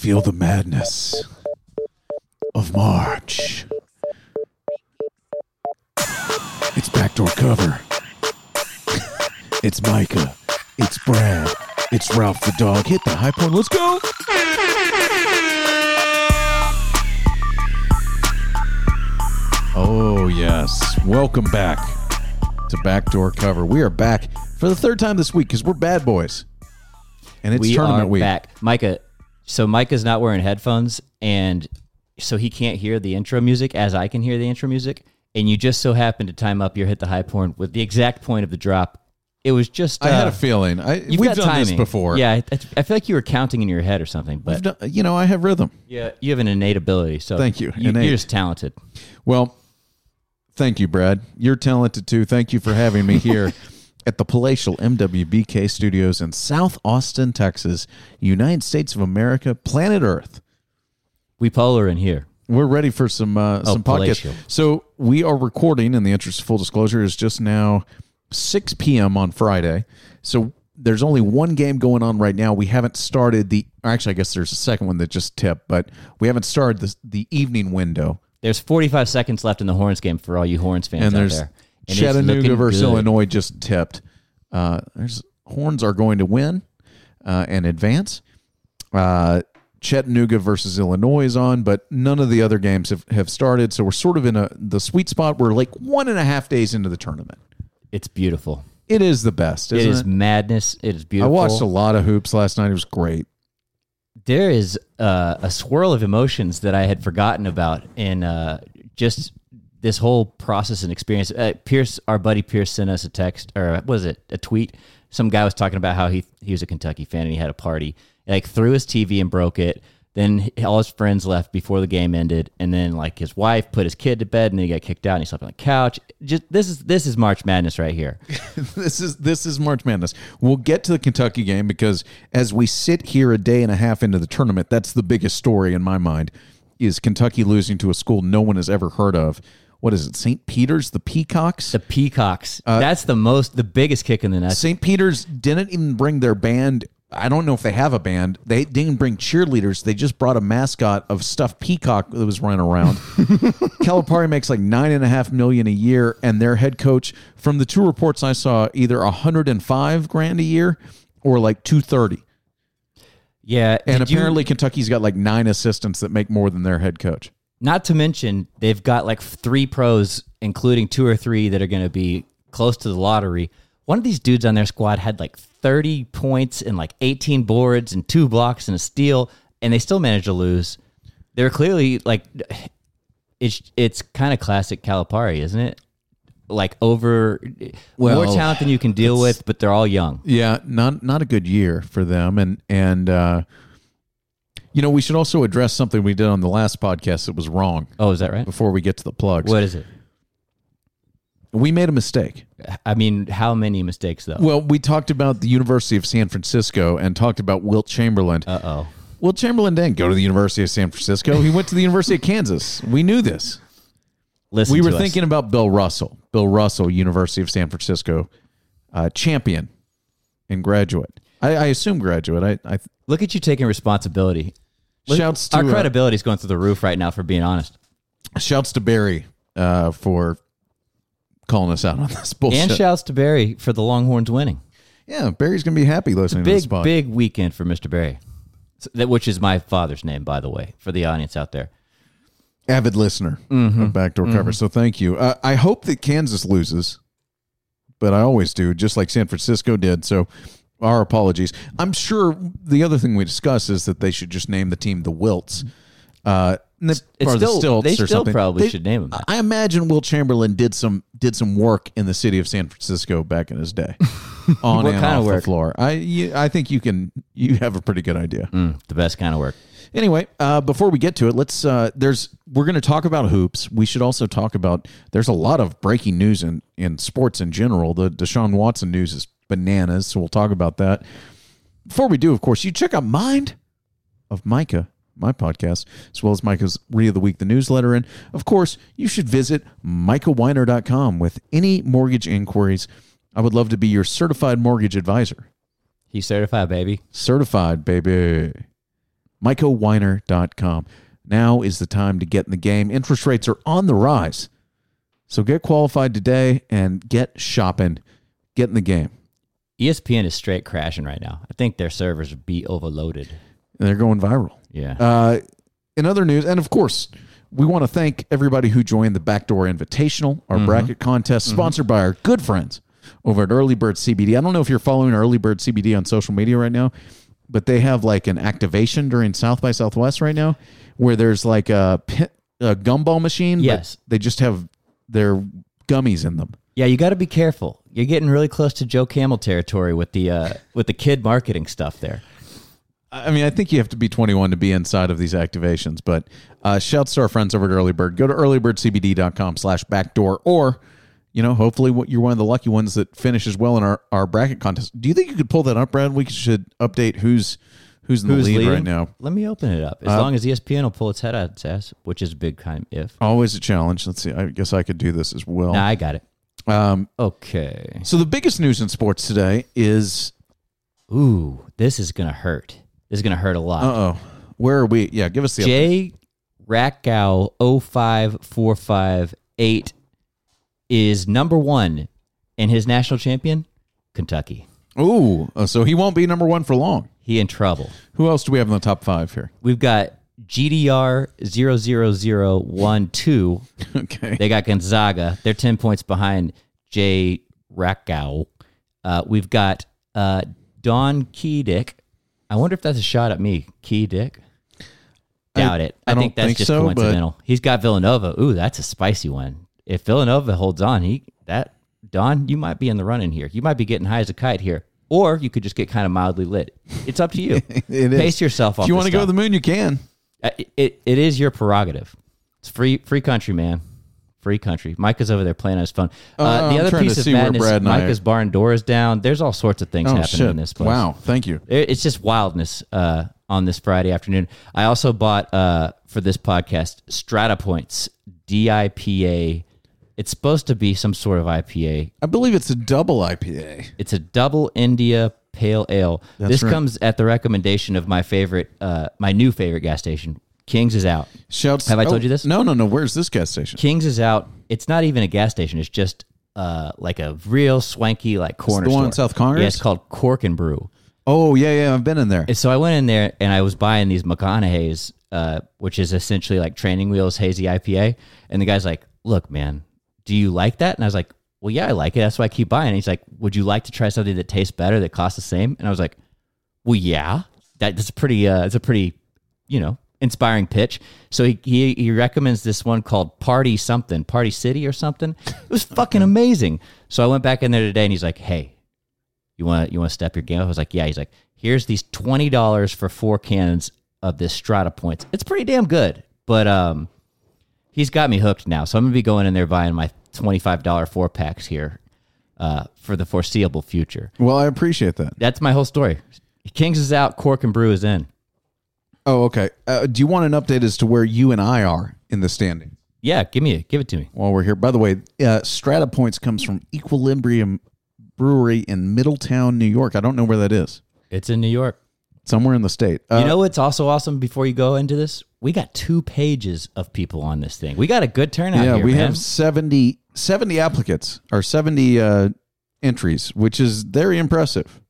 Feel the madness of March. It's backdoor cover. it's Micah. It's Brad. It's Ralph the dog. Hit the high point. Let's go. Oh, yes. Welcome back to Backdoor Cover. We are back for the third time this week because we're bad boys. And it's we tournament are week. back. Micah, so Mike is not wearing headphones, and so he can't hear the intro music as I can hear the intro music. And you just so happened to time up your hit the high point with the exact point of the drop. It was just. Uh, I had a feeling. I, you've we've done this before. Yeah, I, I feel like you were counting in your head or something, but done, you know, I have rhythm. yeah, you have an innate ability. So Thank you. you Innate. you're just talented. Well, thank you, Brad. You're talented too. Thank you for having me here at the palatial MWBK studios in South Austin, Texas, United States of America, planet Earth. We polar in here. We're ready for some uh, some podcast. palatial. So we are recording. In the interest of full disclosure, is just now 6 p.m. on Friday. So there's only one game going on right now. We haven't started the. Actually, I guess there's a second one that just tipped, but we haven't started the the evening window. There's 45 seconds left in the Horns game for all you Horns fans and out there. And Chattanooga versus good. Illinois just tipped. Uh, there's Horns are going to win uh, and advance. Uh, Chattanooga versus Illinois is on, but none of the other games have, have started. So we're sort of in a the sweet spot. We're like one and a half days into the tournament. It's beautiful. It is the best. It is it? madness. It is beautiful. I watched a lot of hoops last night. It was great. there is uh, a swirl of emotions that I had forgotten about in uh, just this whole process and experience. Uh, Pierce, our buddy Pierce, sent us a text or was it? A tweet. Some guy was talking about how he he was a Kentucky fan and he had a party. Like threw his TV and broke it. Then all his friends left before the game ended, and then like his wife put his kid to bed, and then he got kicked out, and he slept on the couch. Just this is this is March Madness right here. this is this is March Madness. We'll get to the Kentucky game because as we sit here a day and a half into the tournament, that's the biggest story in my mind is Kentucky losing to a school no one has ever heard of. What is it? St. Peter's, the Peacocks. The Peacocks. Uh, That's the most, the biggest kick in the nuts. St. Peter's didn't even bring their band. I don't know if they have a band. They didn't bring cheerleaders. They just brought a mascot of stuffed peacock that was running around. Calipari makes like nine and a half million a year, and their head coach, from the two reports I saw, either a hundred and five grand a year or like two thirty. Yeah, And did you- apparently, Kentucky's got like nine assistants that make more than their head coach. Not to mention, they've got like three pros, including two or three that are going to be close to the lottery. One of these dudes on their squad had like 30 points and like 18 boards and two blocks and a steal, and they still managed to lose. They're clearly like, it's it's kind of classic Calipari, isn't it? Like over Well, more talent than you can deal with, but they're all young. Yeah, not not a good year for them, and and uh, you know we should also address something we did on the last podcast that was wrong. Oh, is that right? Before we get to the plugs, What is it? we made a mistake. I mean, how many mistakes though? Well, we talked about the University of San Francisco and talked about Wilt Chamberlain. Uh oh. Wilt Chamberlain didn't go to the University of San Francisco. He went to the University of Kansas. We knew this. Listen, we were to us. thinking about Bill Russell. Bill Russell, University of San Francisco, uh, champion and graduate. I, I assume graduate. I, I Look at you taking responsibility. Look- Shouts to, our uh, credibility is going through the roof right now. For being honest, shouts to Barry uh, for calling us out on this bullshit. and shouts to Barry for the Longhorns winning. yeah, Barry's gonna be happy listening to this Big pod. big weekend for Mr. Barry, that which is my father's name, by the way, for the audience out there. avid listener Mm-hmm. of backdoor cover. So thank you. Uh, I hope that Kansas loses, but I always do, just like San Francisco did. So our apologies. I'm sure the other thing we discussed is that they should just name the team the Wilts. Uh, and the- It's or the Stilts they or still something. probably They- should name 'em that. I imagine Wilt Chamberlain did some did some work in the city of San Francisco back in his day, on What and kind of off the work? floor. I you, I think you can you have a pretty good idea. Mm, the best kind of work. Anyway, uh, before we get to it, let's. Uh, there's we're going to talk about hoops. We should also talk about. There's a lot of breaking news in in sports in general. The Deshaun Watson news is bananas, so we'll talk about that. Before we do, of course, you check out Mind of Micah, my podcast, as well as Micah's Read of the Week, the newsletter, and of course, you should visit micahweiner.com with any mortgage inquiries. I would love to be your certified mortgage advisor. He's certified, baby. Certified, baby. MicahWeiner.com. Now is the time to get in the game. Interest rates are on the rise. So get qualified today and get shopping. Get in the game. ESPN is straight crashing right now. I think their servers would be overloaded. And they're going viral. Yeah. Uh, in other news, and of course, we want to thank everybody who joined the Backdoor Invitational, our bracket contest, sponsored by our good friends over at Early Bird CBD. I don't know if you're following Early Bird CBD on social media right now, but they have like an activation during South by Southwest right now where there's like a, pin, a gumball machine. Yes. they just have their gummies in them. Yeah, you got to be careful. You're getting really close to Joe Camel territory with the uh, with the kid marketing stuff there. I mean, I think you have to be 21 to be inside of these activations, but uh, shouts to our friends over at Early Bird. Go to earlybirdcbd.com slash backdoor, or, you know, hopefully you're one of the lucky ones that finishes well in our, our bracket contest. Do you think you could pull that up, Brad? We should update who's who's in the lead leading? right now. Let me open it up. As long as ESPN will pull its head out its ass, which is a big time if. Always a challenge. Let's see. I guess I could do this as well. Nah, I got it. Um, Okay. so the biggest news in sports today is, Ooh, this is gonna hurt. This is gonna hurt a lot. uh oh, where are we? Yeah, give us the. Jay Rakow 05458 is number one, and his national champion, Kentucky. Ooh, uh, so he won't be number one for long. He in trouble. Who else do we have in the top five here? We've got GDR 00012. Okay. They got Gonzaga. They're 10 points behind Jay Rakow. Uh, we've got uh, Don Keydick. I wonder if that's a shot at me. Keydick? Doubt it. I I, think that's think just so, but- coincidental. He's got Villanova. Ooh, that's a spicy one. If Villanova holds on, he that Don, you might be in the running here. You might be getting high as a kite here, or you could just get kind of mildly lit. It's up to you. It is. Pace yourself off. If you want want to go to the moon, you can. Uh, it, it is your prerogative. It's free free country, man. Free country. Micah's over there playing on his phone. Uh, Uh, the I'm other piece of madness, Brad and I Micah's barn door is down. There's all sorts of things Oh happening shit! in this place. Wow, thank you. It- It's just wildness uh, on this Friday afternoon. I also bought uh, for this podcast Strata Points DIPA. It's supposed to be some sort of IPA. I believe it's a double IPA. It's a double India Pale Ale. this right. comes at the recommendation of my favorite, uh, my new favorite gas station. Kings is out. Shouts. Have I told oh, you this? No, no, no. Where's this gas station? Kings is out. It's not even a gas station. It's just uh, like a real swanky like corner the one store. in South Congress? Yeah, it's called Cork and Brew. Oh yeah, yeah. I've been in there. And so I went in there and I was buying these McConaughey's, uh, which is essentially like training wheels hazy IPA. And the guy's like, "Look, man, do you like that?" And I was like, "Well, yeah, I like it. That's why I keep buying." And he's like, "Would you like to try something that tastes better that costs the same?" And I was like, "Well, yeah. That, that's a pretty. Uh, it's a pretty, you know." Inspiring pitch. So he, he he recommends this one called Party Something, Party City or something. It was fucking amazing. So I went back in there today and he's like, "Hey, you want you want to step your game up? I was like, yeah. He's like, here's these twenty dollars for four cans of this Strata Points. It's pretty damn good, but um, he's got me hooked now. So I'm gonna be going in there buying my twenty five dollar four packs here, uh, for the foreseeable future. Well, I appreciate that. That's my whole story. Kings is out, Cork and Brew is in. Oh, okay. Uh, do you want an update as to where you and I are in the standing Yeah, give me it. Give it to me. while we're here? By the way, uh, Strata Points comes from Equilibrium Brewery in Middletown, New York. I don't know where that is. It's in New York. Somewhere in the state. Uh, you know what's also awesome? Before you go into this, we got two pages of people on this thing. We got a good turnout. yeah, here, we man. have 70, 70 applicants or 70 uh, entries, which is very impressive.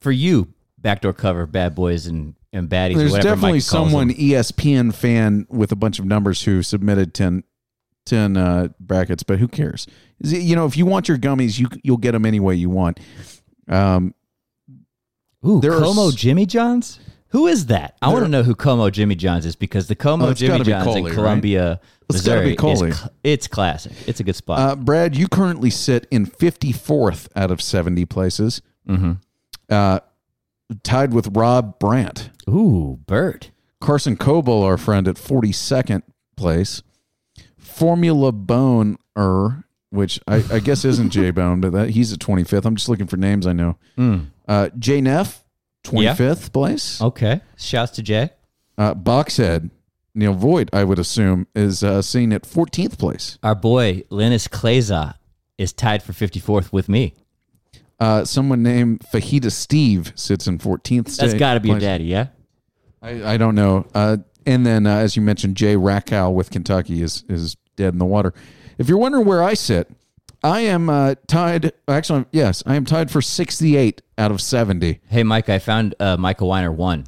for you, backdoor cover, bad boys and and baddies. There's whatever definitely Mike someone. ESPN fan with a bunch of numbers who submitted 10, 10 uh, brackets, but who cares? You know, if you want your gummies, you you'll get them any way you want. Um, Ooh, there Como s- Jimmy Johns. Who is that? I want to know who Como Jimmy Johns is because the Como Oh, it's Jimmy gotta be Johns Coley, in right? Columbia, It's gotta Missouri, be Coley. is cl- it's classic. It's a good spot. uh, Brad, you currently sit in 54th out of 70 places, mm-hmm. uh, tied with Rob Brandt. Ooh, Bert. Carson Coble, our friend, at 42nd place. Formula Bone, er, which I, I guess isn't J Bone, but that, he's at 25th. I'm just looking for names I know. Uh, J Neff, 25th place. Okay. Shouts to Jay. Uh, Boxhead, Neil Voigt, I would assume, is uh, seen at 14th place. Our boy Linus Kleza is tied for 54th with me. Uh, someone named Fajita Steve sits in 14th. That's sta- got to be a place. daddy, yeah. I, I don't know. Uh, and then, uh, as you mentioned, Jay Rackow with Kentucky is is dead in the water. If you're wondering where I sit, I am uh, tied. Actually, yes, I am tied for 68 out of 70. Hey, Mike, I found uh, Michael Weiner one.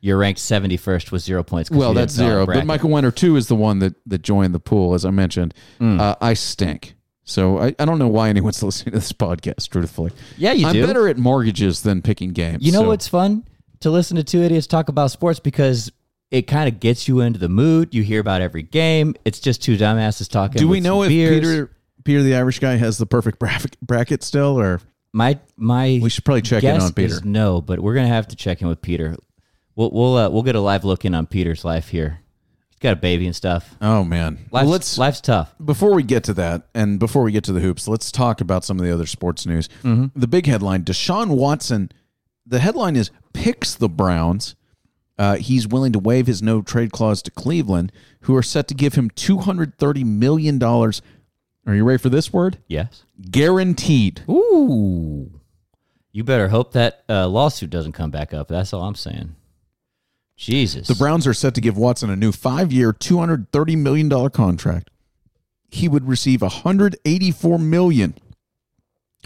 You're ranked 71st with zero points. Well, that's didn't fill out zero. But. Michael Weiner two is the one that that joined the pool, as I mentioned. Hmm. Uh, I stink. So I, I don't know why anyone's listening to this podcast. Truthfully, Yeah, you I'm do. better at mortgages than picking games. You know so- what's fun? To listen to two idiots talk about sports because it kind of gets you into the mood. You hear about every game. It's just two dumbasses talking. Do we know if beers. Peter Peter the Irish guy has the perfect bracket still, or My my we should probably check in on Peter? no, but we're gonna have to check in with Peter. We'll we'll uh, we'll get a live look in on Peter's life here. He's got a baby and stuff. Oh man, Life's, Well, let's life's tough. before we get to that, and before we get to the hoops, let's talk about some of the other sports news. Mm-hmm. The big headline: Deshaun Watson. The headline is picks the Browns. Uh, he's willing to waive his no trade clause to Cleveland, who are set to give him two hundred thirty million dollars. Are you ready for this word? Yes. Guaranteed. Ooh. You better hope that uh, lawsuit doesn't come back up. That's all I'm saying. Jesus. The Browns are set to give Watson a new five-year, two hundred thirty million dollar contract. He would receive one hundred eighty-four million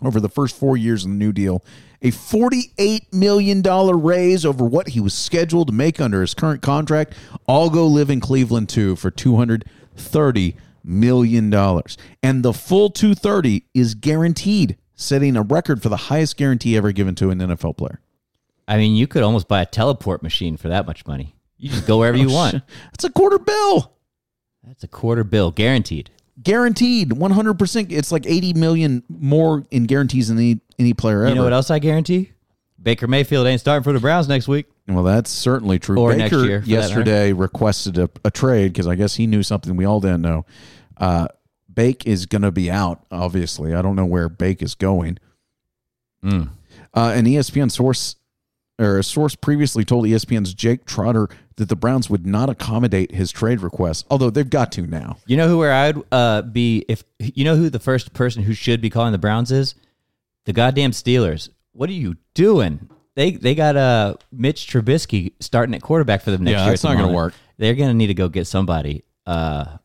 over the first four years of the new deal, a forty-eight million dollar raise over what he was scheduled to make under his current contract. All go live in Cleveland too for two hundred thirty million dollars, and the full two thirty is guaranteed, setting a record for the highest guarantee ever given to an NFL player. I mean, you could almost buy a teleport machine for that much money. You just go wherever oh, you want. That's a quarter bill. That's a quarter bill guaranteed. Guaranteed 100% it's like 80 million more in guarantees than any, any player ever You know what else I guarantee? Baker Mayfield ain't starting for the Browns next week. well that's certainly true. Or baker next year, for that yesterday requested a, a trade because i guess he knew something we all didn't know. Uh, bake is going to be out obviously. I don't know where bake is going. Mm. uh, an espn source or a source previously told espn's jake trotter that the browns would not accommodate his trade request although they've got to now You know who where I'd uh, be if you know who the first person who should be calling the Browns is? The goddamn Steelers. What are you doing? They they got uh Mitch Trubisky starting at quarterback for them next Yeah, year. that's at not gonna work. They're gonna need to go get somebody. Uh,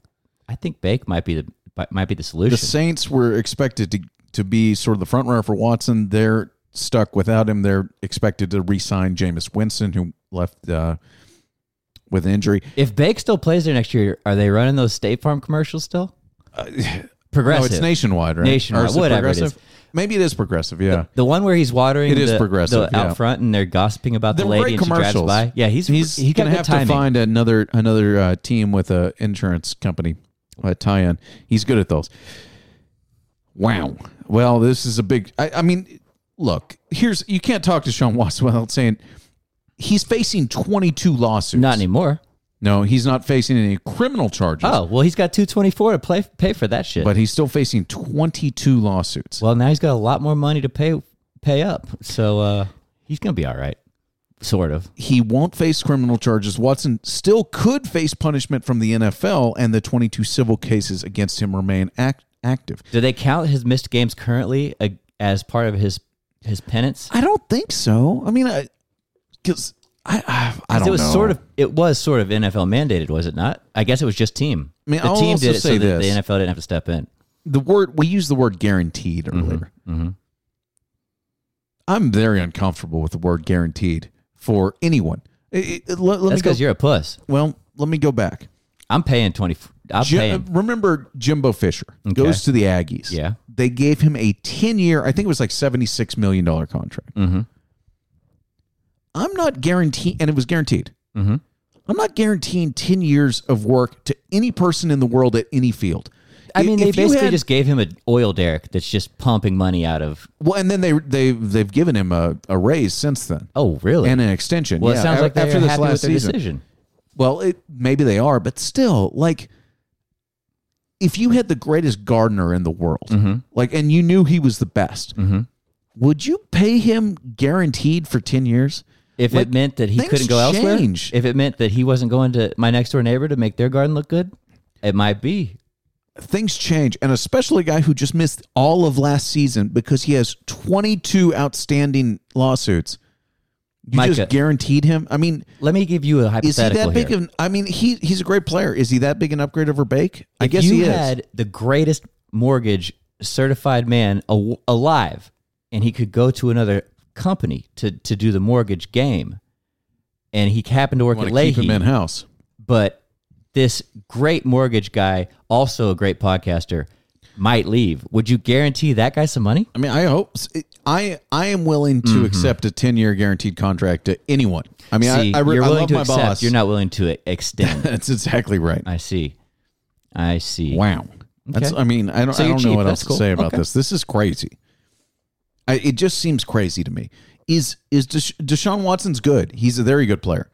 I think Bake might be the might be the solution. The Saints were expected to to be sort of the front runner for Watson. They're stuck without him. They're expected to re-sign Jameis Winston, who left uh, with injury. if Bake still plays there next year, are they running those State Farm commercials still? Progressive. No, it's nationwide, right? Nationwide, Or it whatever it progressive? Maybe it is progressive. Yeah, The one where he's watering It is the, progressive, the yeah. out front and they're gossiping about They're the lady and she drives by. Yeah, he's he's he gonna have timing. to find another another uh, team with a insurance company uh, tie-in. He's good at those. Wow. Well, this is a big. I, I mean, look. Here's you can't talk Deshaun Watson without saying he's facing 22 lawsuits. Not anymore. No, he's not facing any criminal charges. Oh well, he's got two twenty four to play pay for that shit. But he's still facing 22 lawsuits. well, now he's got a lot more money to pay pay up, so uh, he's gonna be all right, sort of. He won't face criminal charges. Watson still could face punishment from the NFL, and the 22 civil cases against him remain act- active. Do they count his missed games currently uh, as part of his his penance? I don't think so. I mean, because I, I, I don't it was know. sort of it was sort of NFL mandated, was it not? I guess it was just team. I mean, the I'll team did it so say that this. the NFL didn't have to step in. the word we used the word guaranteed earlier. mhm. I'm very uncomfortable with the word guaranteed for anyone. It- it- let, let That's me go. because you're a puss. Well, let me go back. I'm paying twenty. I'm Jim- paying. remember Jimbo Fisher Okay. goes to the Aggies. Yeah. They gave him a 10 year, I think it was like $76 million contract. Mm-hmm. I'm not guaranteeing, and it was guaranteed. Mhm. I'm not guaranteeing 10 years of work to any person in the world at any field. I mean, If they basically had- just gave him an oil derrick that's just pumping money out of. Well, and then they, they, they've given him a, a raise since then Oh, really? and an extension. well, Yeah, it sounds like after this last season. decision. Well, it, maybe they are, but still, like, if you had the greatest gardener in the world, Mm-hmm. like, and you knew he was the best, would you pay him guaranteed for 10 years? If Like, it meant that he couldn't go elsewhere, if it meant that he wasn't going to my next door neighbor to make their garden look good, it might be. things change, and especially a guy who just missed all of last season because he has 22 outstanding lawsuits. You Micah. just guaranteed him. I mean, Let me give you a hypothetical. is he that big? here. Of, I mean, he he's a great player. Is he that big an upgrade over Bake? I if guess you he is. had the greatest mortgage certified man alive, and he could go to another company to to do the mortgage game, and he happened to work at to keep him in house? but this great mortgage guy, also a great podcaster, might leave. Would you guarantee that guy some money? I mean, I hope I I am willing to mm-hmm. accept a ten year guaranteed contract to anyone. I mean, See, I, I, re- you're I willing love to my accept. boss. You're not willing to extend. That's exactly right. I see. I see. Wow. That's. I mean, I don't. So I don't know what That's else cool. to say about Okay. this. This is crazy. I, it just seems crazy to me. Is is Desha- Deshaun Watson's good? He's a very good player.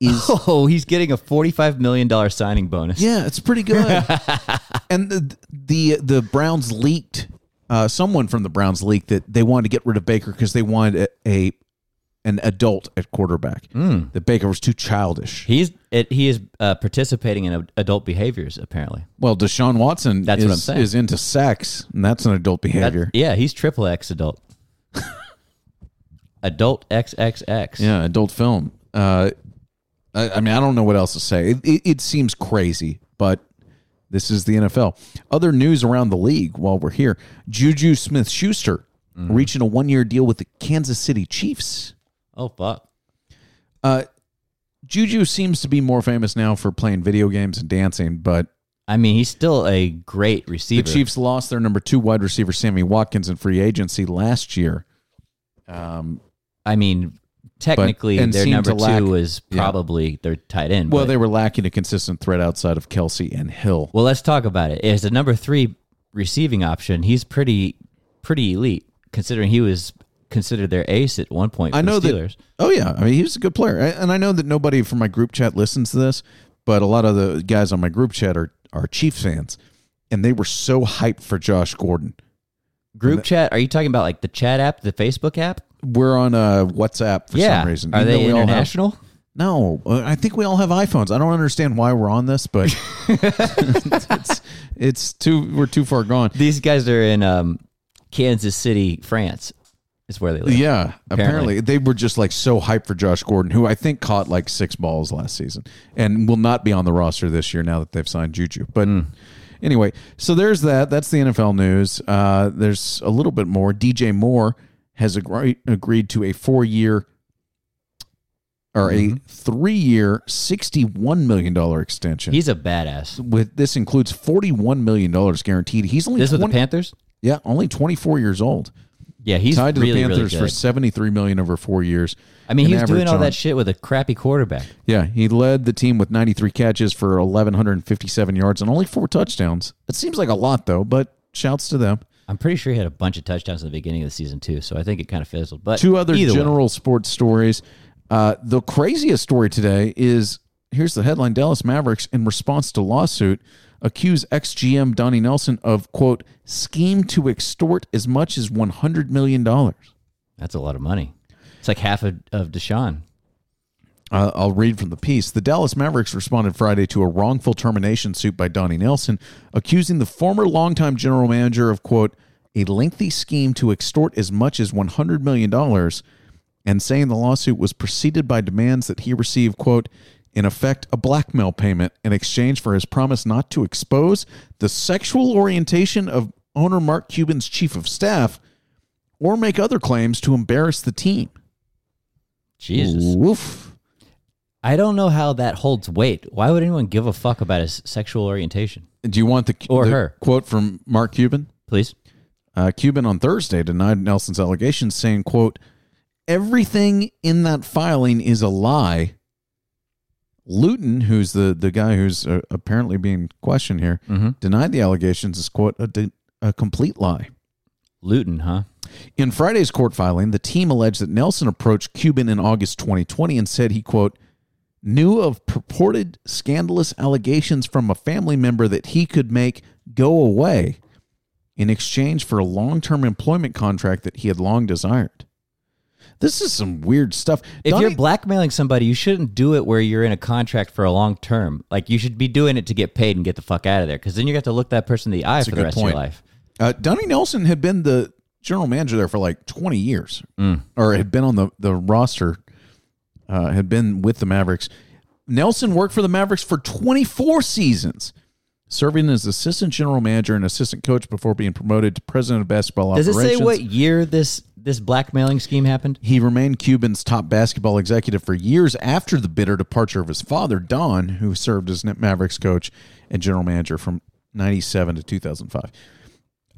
Is Oh, he's getting a forty-five million dollar signing bonus. yeah, it's pretty good. and the the the Browns leaked. Uh, someone from the Browns leaked that they wanted to get rid of Baker because they wanted a, a an adult at quarterback. Hmm. That Baker was too childish. He's it, he is uh, participating in adult behaviors apparently. Well, Deshaun Watson That's is, what I'm saying. is into sex, and that's an adult That- behavior. yeah, he's triple X adult. adult XXX. Yeah, adult film. Uh, I, I mean, I don't know what else to say. It, it, it seems crazy, but this is the NFL. Other news around the league while we're here Juju Smith Schuster reaching a one year deal with the Kansas City Chiefs. Oh fuck. Uh, Juju seems to be more famous now for playing video games and dancing, but I mean, he's still a great receiver. the Chiefs lost their number two wide receiver, Sammy Watkins, in free agency last year. Um, I mean, technically, and their number to lack- two is yeah. probably their tight end. well, but- they were lacking a consistent threat outside of Kelce and Hill. well, let's talk about it. As a number three receiving option, he's pretty pretty elite considering he was considered their ace at one point. I know the that. Oh yeah, I mean he was a good player, I- and I know that nobody from my group chat listens to this, but a lot of the guys on my group chat are are Chiefs fans, and they were so hyped for Josh Gordon. Group chat? Are you talking about like the chat app, the Facebook app? We're on uh, WhatsApp for yeah. some reason. Are even they we all have- international? no, uh, I think we all have iPhones. I don't understand why we're on this, but it's it's too we're too far gone. These guys are in um, Kansas City, France. Is where they live. Yeah, apparently. Apparently. they were just like so hyped for Josh Gordon, who I think caught like six balls last season, and will not be on the roster this year now that they've signed Juju. But anyway, so there's that. That's the NFL news. Uh, there's a little bit more. DJ Moore has agreed agreed to a four year or a three year, sixty one million dollar extension. He's a badass. with this includes forty one million dollars guaranteed. He's only This with the Panthers? yeah, only twenty four years old Yeah, he's tied to really, the Panthers really for seventy three million over four years. I mean, An he was doing all on- that shit with a crappy quarterback. Yeah, he led the team with ninety three catches for eleven hundred and fifty seven yards and only four touchdowns. It seems like a lot though, but shouts to them. I'm pretty sure he had a bunch of touchdowns in the beginning of the season too, so I think it kind of fizzled. But Two other either way. general sports stories. Uh, the craziest story today is here's the headline: Dallas Mavericks, in response to lawsuit, accuse ex GM Donnie Nelson of quote scheme to extort as much as one hundred million dollars. That's a lot of money. It's like half of, of Deshaun. Uh, I'll read from the piece. The Dallas Mavericks responded Friday to a wrongful termination suit by Donnie Nelson, accusing the former longtime general manager of, quote, a lengthy scheme to extort as much as $100 million, and saying the lawsuit was preceded by demands that he receive, quote, in effect, a blackmail payment in exchange for his promise not to expose the sexual orientation of owner Mark Cuban's chief of staff or make other claims to embarrass the team. Jesus. Woof. I don't know how that holds weight. Why would anyone give a fuck about his sexual orientation? Do you want the, Or the her. quote from Mark Cuban? Please. Uh, Cuban on Thursday denied Nelson's allegations, saying, "quote Everything in that filing is a lie." Luton, who's the the guy who's uh, apparently being questioned here, denied the allegations as quote a, de- a complete lie. Luton, huh? In Friday's court filing, the team alleged that Nelson approached Cuban in August 2020 and said he, quote, knew of purported scandalous allegations from a family member that he could make go away in exchange for a long term employment contract that he had long desired. This is some weird stuff. If Donnie- you're blackmailing somebody, you shouldn't do it where you're in a contract for a long term. Like you should be doing it to get paid and get the fuck out of there, because then you got to look that person in the eye for the rest of your life. Uh, Donnie Nelson had been the general manager there for like 20 years, or had been on the the roster, uh, had been with the Mavericks. Nelson worked for the Mavericks for 24 seasons, serving as assistant general manager and assistant coach before being promoted to president of basketball operations. Does it operations. say what year this this blackmailing scheme happened? He remained Cuban's top basketball executive for years after the bitter departure of his father, Don, who served as Mavericks coach and general manager from 97 to 2005.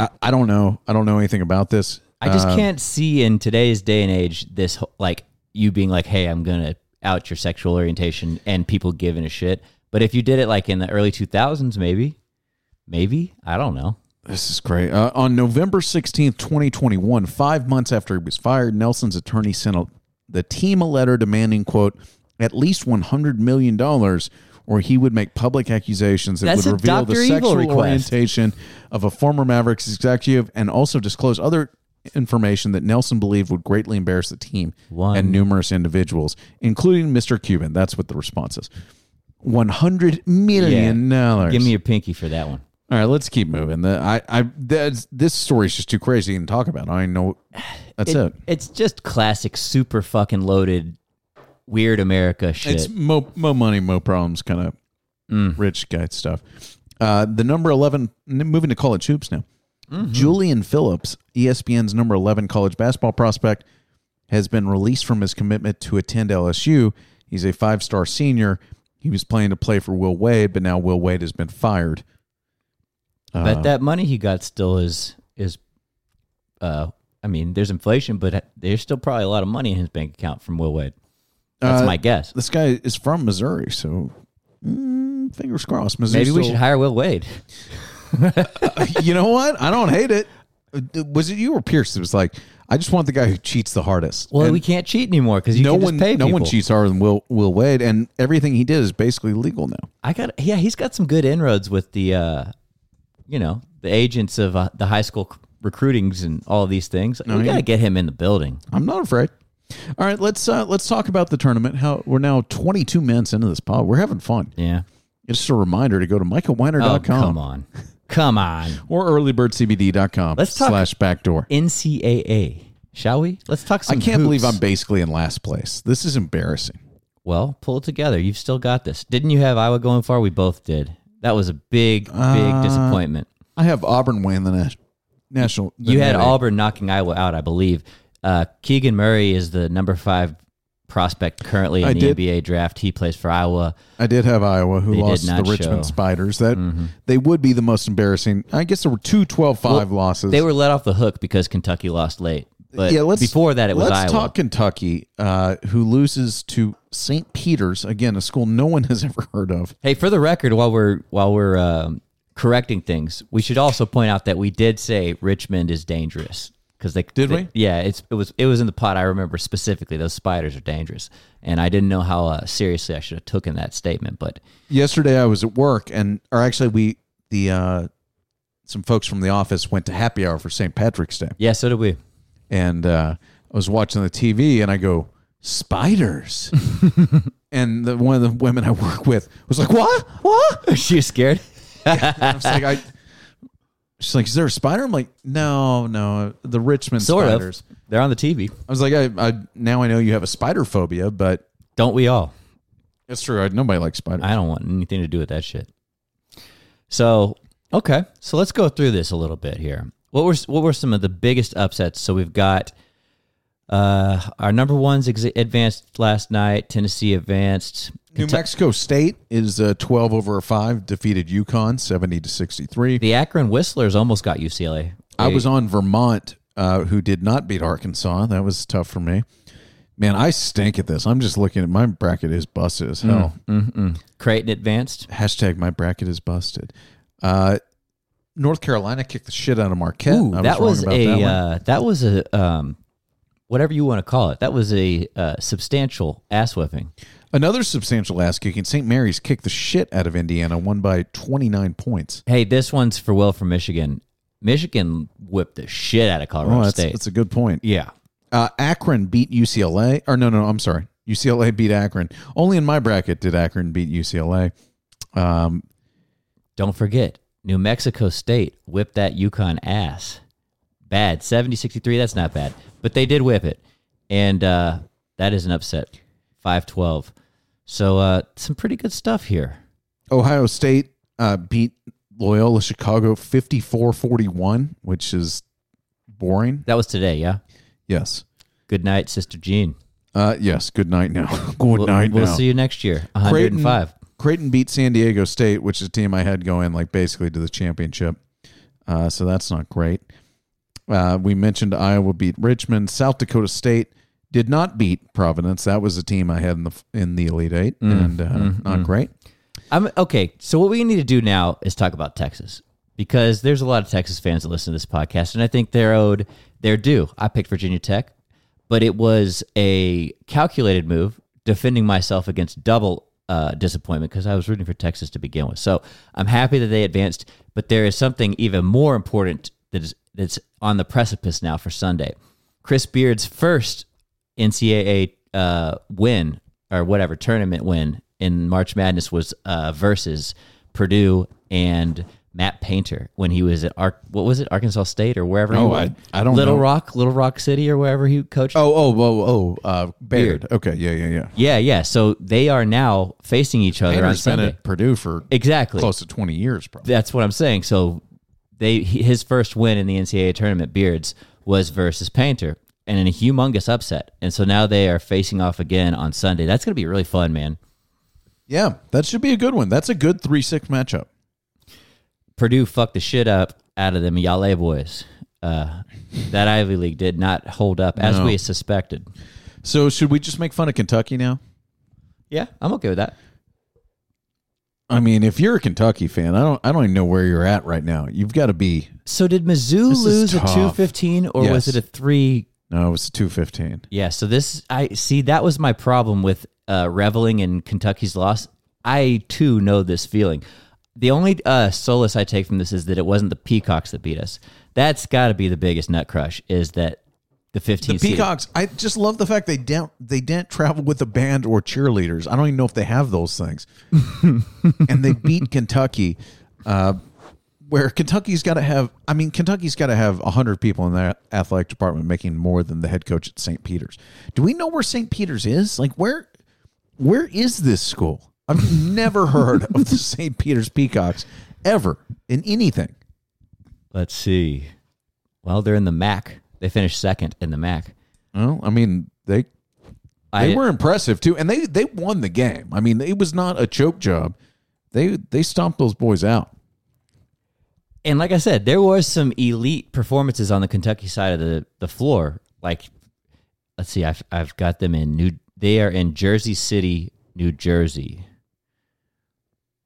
I, I don't know. I don't know anything about this. I just Uh, can't see in today's day and age this like you being like, "Hey, I'm gonna out your sexual orientation," and people giving a shit. But if you did it like in the early 2000s, maybe, maybe I don't know. This is great. Uh, on November 16th, 2021, five months after he was fired, Nelson's attorney sent a, the team a letter demanding, quote, at least $100 million or he would make public accusations that That's would a reveal the Evil sexual request. orientation of a former Mavericks executive and also disclose other information that Nelson believed would greatly embarrass the team One- and numerous individuals, including Mr. Cuban. That's what the response is. $100 million. dollars. Give me your pinky for that one. All right, let's keep moving. The, I, I, that's, this story is just too crazy to even talk about. I know that's it. It's just classic, super fucking loaded, weird America shit. It's mo, mo money, mo problems kind of rich guy stuff. Uh, the number 11, moving to college hoops now. Julian Phillips, ESPN's number 11 college basketball prospect, has been released from his commitment to attend LSU. He's a five star senior. He was planning to play for Will Wade, but now Will Wade has been fired. Uh, but that money he got still is is, uh, I mean, there's inflation, but there's still probably a lot of money in his bank account from Will Wade. That's Uh, my guess. This guy is from Missouri, so mm, fingers crossed. Missouri Maybe we still- should hire Will Wade. you know what? I don't hate it. Was it you or Pierce It was like, I just want the guy who cheats the hardest? Well, And we can't cheat anymore because no can one, pay no people. one cheats harder than Will Will Wade, and everything he did is basically legal now. I got yeah, he's got some good inroads with the, uh, you know, the agents of uh, the high school recruitings and all of these things. we yeah. gotta get him in the building. I'm not afraid. All right, let's uh, let's talk about the tournament. How we're now 22 minutes into this pod. We're having fun. Yeah. It's just a reminder to go to Oh, michaelweiner.com come on, come on. or earlybirdcbd.com Let's talk- slash backdoor. NCAA, shall we? Let's talk I can't believe. I'm basically in last place. This is embarrassing. Well, pull it together. You've still got this. Didn't you have Iowa going far? We both did. That was a big, big Uh, disappointment. I have Auburn winning the nas- national. the You had. Auburn knocking Iowa out, I believe. Uh, Keegan Murray is the number five prospect currently in I the did- NBA draft. He plays for Iowa. I did have Iowa, who They did lost to the not Richmond show. Mm-hmm. Spiders. That they would be the most embarrassing. I guess there were two 12-5 losses. They were let off the hook because Kentucky lost late. But yeah, let's, before that, it was let's Iowa. talk Kentucky, uh, who loses to St. Peter's again, a school no one has ever heard of. Hey, for the record, while we're while we're um, correcting things, we should also point out that we did say Richmond is dangerous because they Did they- we? Yeah, it's it was it was in the pot. I remember specifically those spiders are dangerous, and I didn't know how uh, seriously I should have taken that statement. But Yesterday, I was at work, and or actually, we the uh, some folks from the office went to happy hour for St. Patrick's Day. yeah, so did we. And uh, I was watching the TV, and I go, "Spiders," and the, one of the women I work with was like, "What? What?" she was scared. I was like, "I." She's like, "Is there a spider?" I'm like, "No, no, the Richmond Sort spiders." of. They're on the TV. I was like, I, "I now I know you have a spider phobia, but Don't we all? it's true. I, nobody likes spiders." I don't want anything to do with that shit. So okay, so let's go through this a little bit here. What were what were some of the biggest upsets? So we've got uh, our number ones ex- advanced last night. Tennessee advanced. New Mexico State is uh, 12 over a five, defeated UConn 70 to 63. The Akron Whistlers almost got UCLA. I was on Vermont, uh, who did not beat Arkansas. That was tough for me. Man, I stink at this. I'm just looking at my bracket is busted as hell. Creighton advanced. Hashtag my bracket is busted. Uh, North Carolina kicked the shit out of Marquette. Ooh, I that was about a that uh, that was a um, whatever you want to call it. That was a uh, substantial ass whipping. Another substantial ass kicking. St. Mary's kicked the shit out of Indiana, won by 29 points. Hey, this one's for Will from Michigan. Michigan whipped the shit out of Colorado Oh, that's, State. that's a good point. yeah. Uh, Akron beat UCLA. Or no, no, I'm sorry. UCLA beat Akron. Only in my bracket did Akron beat UCLA. Um, Don't forget, New Mexico State whipped that UConn ass. bad. 70-63, that's not bad. But they did whip it. And uh, that is an upset. 5-12. So uh, some pretty good stuff here. Ohio State uh, beat Loyola Chicago 54-41, which is boring. That was today, yeah? Yes. Good night, Sister Jean. Uh, yes. Good night now. Good We'll, night we'll now. see you next year. 105. Creighton beat San Diego State, which is a team I had going like basically to the championship. Uh, so that's not great. Uh, we mentioned Iowa beat Richmond. South Dakota State did not beat Providence. That was a team I had in the in the Elite Eight, and uh, not great. I'm okay. So what we need to do now is talk about Texas because there's a lot of Texas fans that listen to this podcast, and I think they're owed their due. I picked Virginia Tech, but it was a calculated move, defending myself against double uh, disappointment because I was rooting for Texas to begin with. So I'm happy that they advanced, but there is something even more important that is that's on the precipice now for Sunday. Chris Beard's first NCAA uh, win or whatever tournament win in March Madness was uh, versus Purdue and Matt Painter when he was at Ar- what was it Arkansas State or wherever. he Oh, was. I- I don't Little know. Rock, Little Rock City or wherever he coached. Oh, oh, oh, oh, uh, Baird. Beard. Okay, yeah, yeah, yeah. Yeah, yeah. So they are now facing each other on Painter's been at Purdue for Exactly. close to twenty years, probably. That's what I'm saying. So they his first win in the NCAA tournament, Beards, was versus Painter, and in a humongous upset. And so now they are facing off again on Sunday. That's going to be really fun, man. Yeah, that should be a good one. That's a good three six matchup. Purdue fucked the shit up out of them Yale boys. Uh, that Ivy League did not hold up as No. we suspected. So should we just make fun of Kentucky now? Yeah, I'm okay with that. I mean, if you're a Kentucky fan, I don't, I don't even know where you're at right now. You've got to be. So did Mizzou lose a 215 or was it a 3 No, it was two fifteen. Yeah, so this I see that was my problem with uh, reveling in Kentucky's loss. I too know this feeling. The only uh, solace I take from this is that it wasn't the Peacocks that beat us. That's got to be the biggest nut crush. Is that the 15th The seed. Peacocks. I just love the fact they don't they didn't travel with a band or cheerleaders. I don't even know if they have those things. and they beat Kentucky, uh, where Kentucky's got to have. I mean, Kentucky's got to have hundred people in their athletic department making more than the head coach at St. Peter's. Do we know where St. Peter's is? Like where where is this school? I've never heard of the St. Peter's Peacocks ever in anything. Let's see. Well, they're in the MAC. They finished second in the MAC. Well, I mean they I, They were impressive too, and they they won the game. I mean, it was not a choke job. They they stomped those boys out. and like I said, there was some elite performances on the Kentucky side of the, the floor. Like, let's see, I've I've got them in New. They are in Jersey City, New Jersey.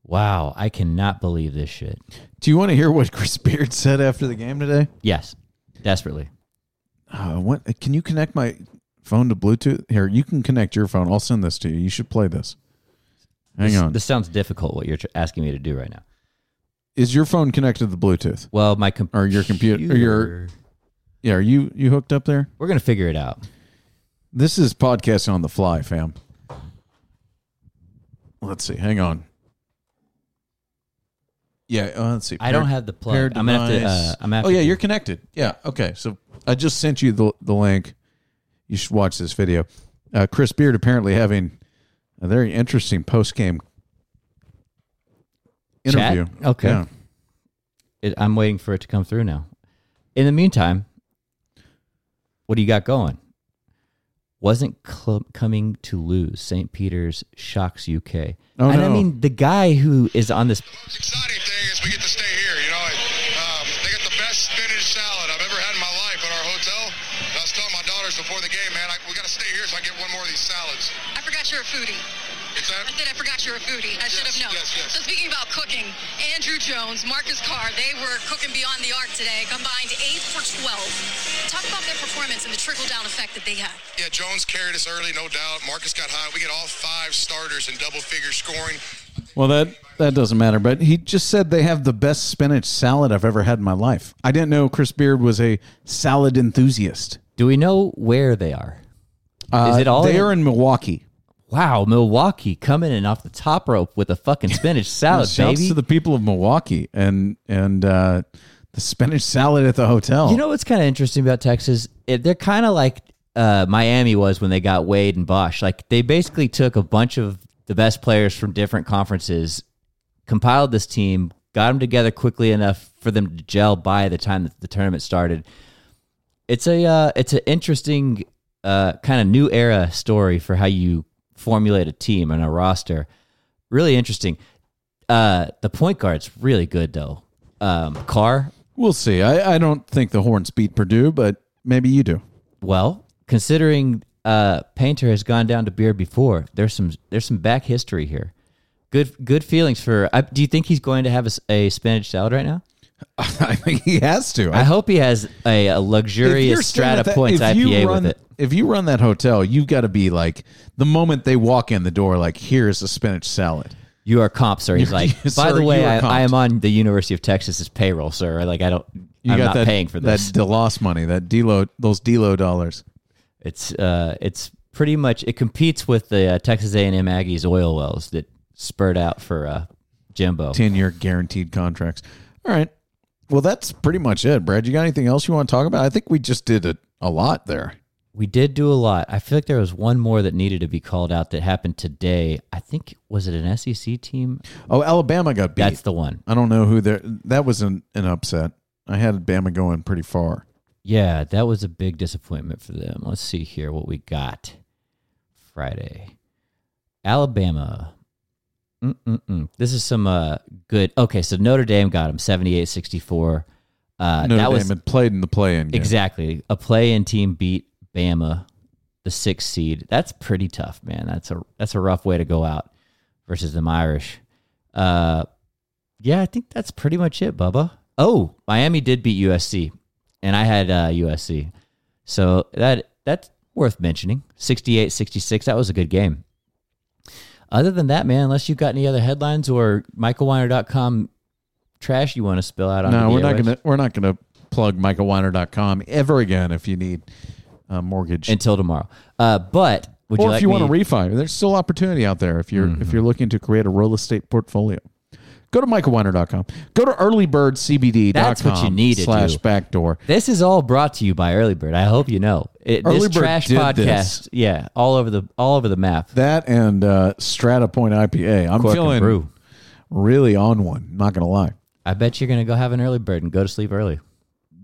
Wow, I cannot believe this shit. Do you want to hear what Chris Beard said after the game today? Yes, desperately. Uh, what can you connect my phone to Bluetooth? Here, you can connect your phone. I'll send this to you. You should play this. Hang this, on. This sounds difficult. What you're tr- asking me to do right now. Is your phone connected to the Bluetooth? Well, my computer Or your computer- or your- Yeah, are you you hooked up there? We're gonna figure it out. This is podcasting on the fly, fam. Let's see. Hang on. Yeah, uh, let's see. I don't have the plug. I'm gonna have to. Uh, I'm gonna have oh to yeah, do- you're connected. Yeah. Okay. So I just sent you the the link. You should watch this video. Uh, Chris Beard apparently having a very interesting post game Chat? interview. Okay. Yeah. It, I'm waiting for it to come through now. In the meantime, what do you got going? Wasn't cl- coming to lose. St. Peter's shocks UK. Oh, and I no. mean, the guy who is on this. Most you're a foodie. It's that. I said I forgot you're a foodie. I should have known. yes, yes. So speaking about cooking, Andrew Jones, Marcus Carr, they were cooking beyond the arc today. Combined eight for 12. Talk about their performance and the trickle down effect that they had. Yeah, Jones carried us early, no doubt. Marcus got high. We get all five starters in double figure scoring. Well, that that doesn't matter. But he just said they have the best spinach salad I've ever had in my life. I didn't know Chris Beard was a salad enthusiast. Do we know where they are? Uh, Is it all They in- are in Milwaukee. Wow, Milwaukee coming in off the top rope with a fucking spinach salad, Shouts baby. to the people of Milwaukee, and and uh, the spinach salad at the hotel. You know what's kind of interesting about Texas? It, they're kind of like uh, Miami was when they got Wade and Bosh. Like they basically took a bunch of the best players from different conferences, compiled this team, got them together quickly enough for them to gel by the time that the tournament started. It's a uh, it's an interesting uh, kind of new era story for how you formulate a team and a roster. Really interesting. Uh, the point guard's really good though. Um, Carr, we'll see. I, I don't think the Horns beat Purdue, but maybe you do. well, considering uh, Painter has gone down to beer before, there's some there's some back history here. Good good feelings for. I, do you think he's going to have a spinach salad right now? I think he has to. I hope he has a, a luxurious Strata at that- Points IPA run- with it. If you run that hotel, you've got to be like the moment they walk in the door, like here's a spinach salad. You are comp, sir. He's You're- like, by sir, the way, I, I am on the University of Texas's payroll, sir. Like I don't, You I'm got not that paying for this. that DeLoss money, that Delo, those Delo dollars. It's uh, it's pretty much it competes with the uh, Texas A&M Aggies oil wells that spurred out for uh, Jimbo. ten year guaranteed contracts. All right. Well, that's pretty much it, Brad. You got anything else you want to talk about? I think we just did a, a lot there. We did do a lot. I feel like there was one more that needed to be called out that happened today. I think was it an SEC team? Oh, Alabama got beat. That's the one. I don't know who there. That was an, an upset. I had Bama going pretty far. Yeah, that was a big disappointment for them. Let's see here what we got. Friday, Alabama. Mm-mm-mm. This is some uh, good. Okay, so Notre Dame got them 78-64. Uh, Notre that Dame was had played in the play-in game. exactly a play-in team beat Bama, the sixth seed. That's pretty tough, man. That's a that's a rough way to go out versus them Irish. Uh, yeah, I think that's pretty much it, Bubba. Oh, Miami did beat USC, and I had uh, USC, so that that's worth mentioning. 68-66. That was a good game. Other than that, man, unless you've got any other headlines or MicahWeiner.com trash you want to spill out on No, we're not gonna we're not gonna plug MicahWeiner.com ever again if you need a mortgage. until tomorrow. Uh, but would or you if like you me, Mm-hmm. want to refi, there's still opportunity out there if you're if you're looking to create a real estate portfolio. Go to MicahWeiner.com. Go to earlybirdcbd.com That's what you need to slash do. backdoor. This is all brought to you by Early Bird. I hope you know it, Early this Bird trash did podcast. this. Yeah, all over the all over the map. That and uh, Strata Point IPA. I'm Cork and feeling brew. really on one. Not gonna lie. I bet you're gonna go have an early bird and go to sleep early.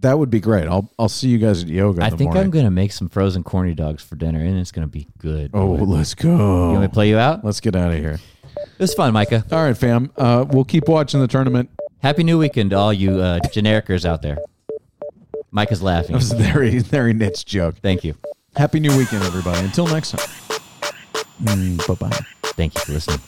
That would be great. I'll I'll see you guys at yoga. In I the think morning. I'm gonna make some frozen corny dogs for dinner, and it's gonna be good. Oh, boy. let's go. you want me to play you out? Let's get out of here. It was fun, Micah. All right, fam. Uh, we'll keep watching the tournament. Happy New Weekend to all you uh, genericers out there. Micah's laughing. That was a very very niche joke. Thank you. Happy New Weekend, everybody. Until next time. bye bye. Thank you for listening.